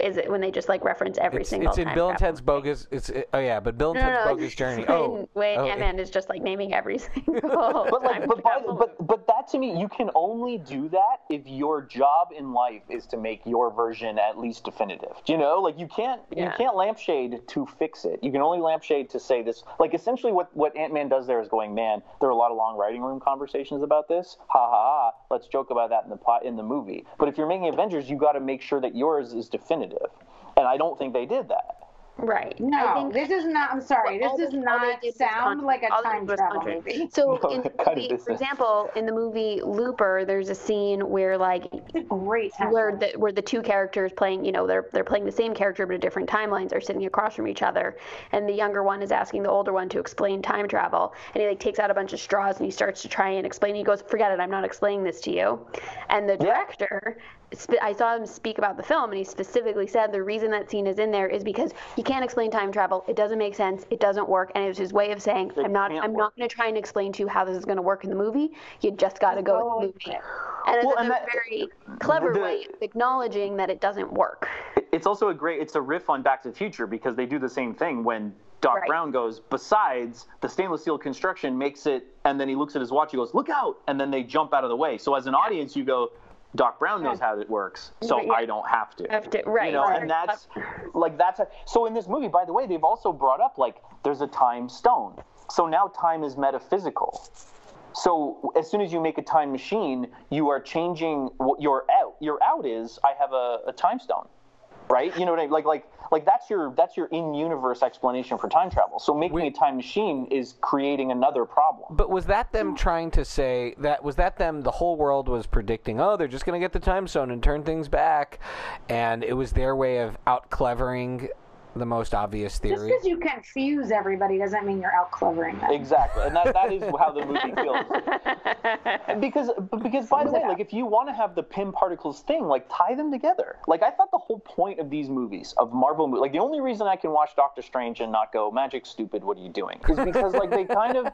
is it when they just like reference every it's, single? It's in Bill and Ted's bogus. It's it, oh yeah, but Bill and no, Ted's no, no, bogus journey. Oh, when oh, Ant-Man is just like naming every (laughs) single. but like, but, by, but but that to me, you can only do that if your job in life is to make your version at least definitive. You know, like you can't yeah. you can't lampshade to fix it. You can only lampshade to say this. Like essentially, what what Ant Man does there is going, man. There are a lot of long writing room conversations about this. Ha ha ha. Let's joke about that in the pot in the movie. But if you're making Avengers, you got to make sure that yours is definitive definitive. And I don't think they did that. Right. No, think, this is not. I'm sorry. Well, this does not sound like a time travel movie. So, no, (laughs) in movie, for example, in the movie Looper, there's a scene where like great where the where the two characters playing, you know, they're they're playing the same character but at different timelines are sitting across from each other, and the younger one is asking the older one to explain time travel, and he like takes out a bunch of straws and he starts to try and explain. He goes, "Forget it, I'm not explaining this to you," and the director. Yeah I saw him speak about the film, and he specifically said the reason that scene is in there is because you can't explain time travel. It doesn't make sense. It doesn't work, and it was his way of saying, it "I'm not. I'm work. not going to try and explain to you how this is going to work in the movie. You just got to go with the movie." And it's well, a that, very clever the, way of acknowledging that it doesn't work. It's also a great. It's a riff on Back to the Future because they do the same thing when Doc right. Brown goes, besides, the stainless steel construction makes it, and then he looks at his watch, he goes, look out, and then they jump out of the way. So as an audience, you go, Doc Brown knows how it works, so yeah. I don't have to. Have to, right? You know, right. and that's like that's a, so. In this movie, by the way, they've also brought up like there's a time stone. So now time is metaphysical. So as soon as you make a time machine, you are changing what your out. Your out is I have a, a time stone, right? You know what I mean? Like like like that's your that's your in-universe explanation for time travel. So making a time machine is creating another problem. But was that them trying to say that was that them the whole world was predicting, oh, they're just going to get the time stone and turn things back and it was their way of out clevering the most obvious theory. Just because you confuse everybody doesn't mean you're out clevering them. Exactly, and that, that is how the movie (laughs) feels. because because by the way, like if you want to have the Pym particles thing, like tie them together. Like I thought the whole point of these movies of Marvel, movies, like the only reason I can watch Doctor Strange and not go magic stupid, what are you doing? Is because like they kind of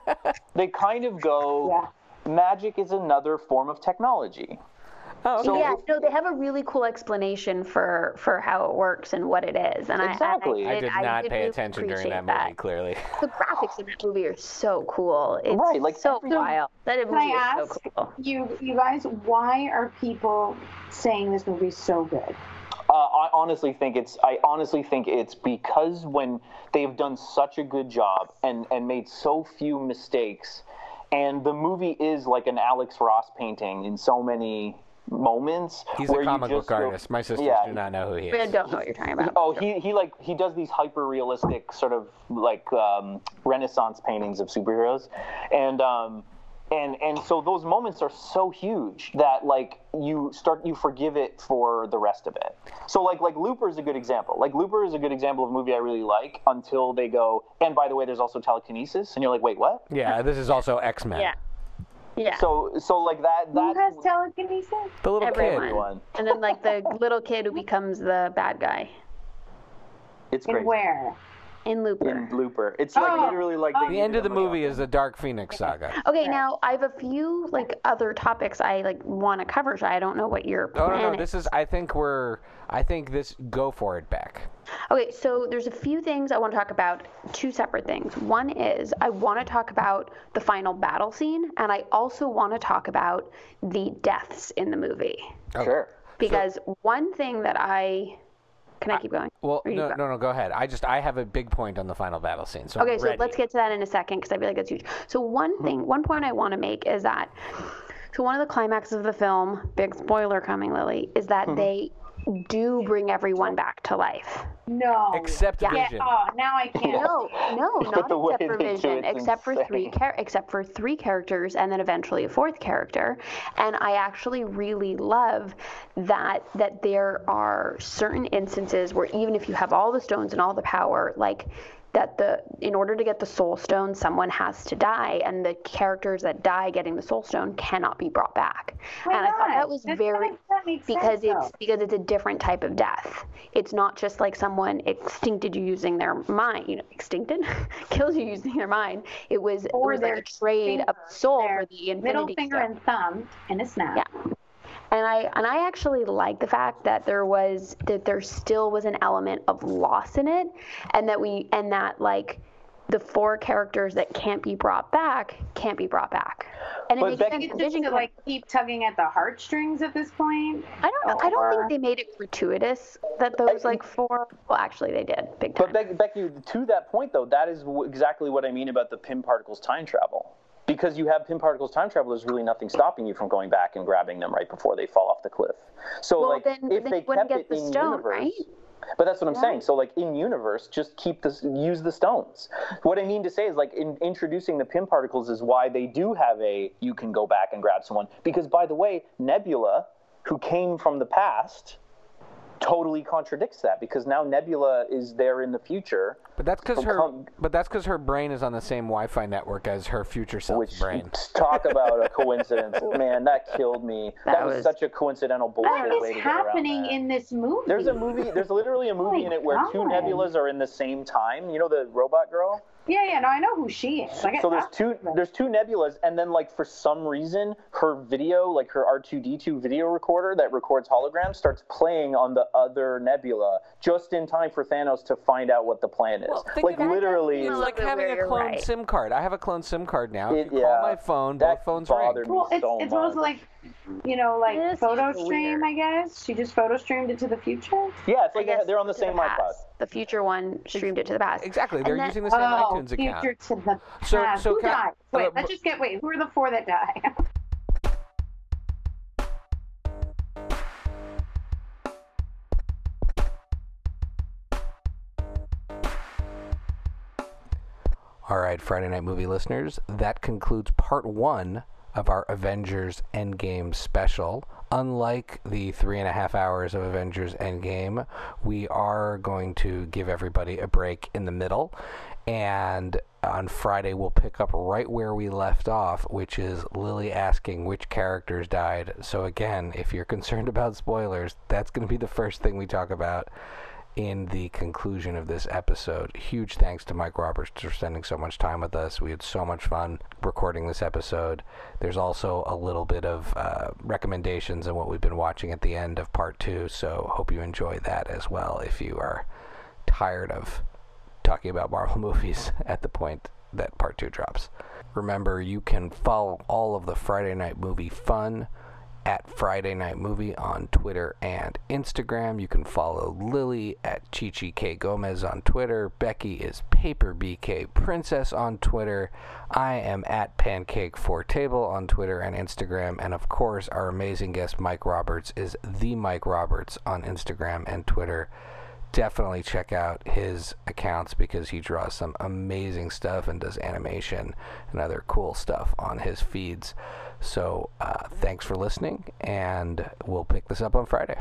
they kind of go. (laughs) Yeah. Magic is another form of technology. Oh, okay. yeah, no, they have a really cool explanation for for how it works and what it is, and exactly. I, I, did, I did not I did pay really attention during that movie. That. Clearly, the graphics in that movie are so cool. It's right, like so wild. That movie Can I ask so cool. you, you guys, why are people saying this movie is so good? Uh, I honestly think it's. I honestly think it's because when they've done such a good job and and made so few mistakes, and the movie is like an Alex Ross painting in so many moments. He's a comic book artist. My sisters yeah, do not know who he is. I don't know what you're talking about. Oh, he, he like he does these hyper realistic sort of like um, Renaissance paintings of superheroes, and um, and and so those moments are so huge that like you start you forgive it for the rest of it. So like like Looper is a good example. Like Looper is a good example of a movie I really like until they go. And by the way, there's also telekinesis, and you're like, wait, what? Yeah, this is also X Men. Yeah. Yeah. So so like that that Who has telekinesis? The little Everyone. kid. And then like the little kid who becomes the bad guy. It's great. where? In Looper. in Looper. It's like Oh. literally like Oh. they The end of the movie is the Dark Phoenix saga. Okay, now I have a few like other topics I like want to cover. So I don't know what your Oh plan no, no, this is. I think we're. I think this. Go for it, Beck. Okay, so there's a few things I want to talk about, two separate things. One is I want to talk about the final battle scene, and I also want to talk about the deaths in the movie. Oh. Sure. Because one thing that I. Can I keep going? Well, no, go? no, no. Go ahead. I just. I have a big point on the final battle scene. So Okay, so let's get to that in a second because I feel like it's huge. So one hmm. thing, one point I want to make is that, so one of the climaxes of the film, big spoiler coming, Lily, is that hmm. they do bring everyone back to life. No. Except Yeah. Vision. Oh, now I can't. No, no, (laughs) But the not way except for Vision, it's except for three char- except for three characters, and then eventually a fourth character. And I actually really love that that there are certain instances where even if you have all the stones and all the power, like that the in order to get the soul stone someone has to die and the characters that die getting the soul stone cannot be brought back Why and i thought that was very that- because sense, it's though. because it's a different type of death. It's not just like someone extincted you using their mind, you know, extincted, (laughs) kills you using their mind. It was, it Or was like a trade of soul for the infinity Middle finger stone. and thumb in a snap. Yeah. And I and I actually like the fact that there was that there still was an element of loss in it, and that we and that like the four characters that can't be brought back can't be brought back. And it But makes Becky- sense. It's just Vision to like keep tugging at the heartstrings at this point. I don't know. I don't think they made it gratuitous that those like four. Well, actually, they did big time. But Becky, Becky, to that point though, that is exactly what I mean about the Pym particles time travel. Because you have Pym particles time travel, there's really nothing stopping you from going back and grabbing them right before they fall off the cliff. So well, like, then, if then they kept get it the in stone, universe, right? But that's what I'm saying. So like in universe, just keep this, use the stones. What I mean to say is like in introducing the Pym particles is why they do have a you can go back and grab someone. Because by the way, Nebula, who came from the past, totally contradicts that because now Nebula is there in the future. But that's because her. come- But that's because her brain is on the same Wi-Fi network as her future self's Which brain. (laughs) talk about a coincidence, (laughs) man, that killed me. That, That was, was- such a coincidental bullshit What way to get around happening in this movie? There's a movie. There's literally a movie my in it where two nebulas are in the same time. You know the robot girl. Yeah, yeah, no, I know who she is. Like, So there's two. There's two nebulas, and then like for some reason, her video, like her R2D2 video recorder that records holograms, starts playing on the other nebula just in time for Thanos to find out what the plan is. Well, like literally. It's little like having a clone right. SIM card. I have a clone SIM card now. If you yeah, call my phone, that both phones bothered ring. me Well, it's, so it's much. almost like, you know, like It is photo stream, weird. I guess. She just photo streamed it to the future. Yeah, it's I like guess they're on the to same iPod. past. The future one streamed it to the past. Exactly. They're then- using the same oh, iTunes account. future to the So- past. so who can- died? Wait, uh, let's just get. Wait, who are the four that die? All right, Friday Night Movie listeners, that concludes part one of our Avengers Endgame special. Unlike the three and a half hours of Avengers Endgame, we are going to give everybody a break in the middle. And on Friday, we'll pick up right where we left off, which is Lily asking which characters died. So, again, if you're concerned about spoilers, that's going to be the first thing we talk about in the conclusion of this episode. Huge thanks to Mike Roberts for spending so much time with us. We had so much fun recording this episode. There's also a little bit of uh, recommendations on what we've been watching at the end of part two, so hope you enjoy that as well if you are tired of talking about Marvel (laughs) movies at the point that part two drops. Remember, you can follow all of the Friday Night Movie fun at Friday Night Movie on Twitter and Instagram. You can follow Lily at Chichi K Gomez on Twitter. Becky is Paper BK Princess on Twitter. I am at Pancake for Table on Twitter and Instagram. And of course, our amazing guest Mike Roberts is the Mike Roberts on Instagram and Twitter definitely check out his accounts because he draws some amazing stuff and does animation and other cool stuff on his feeds. So, uh, thanks for listening, and we'll pick this up on Friday.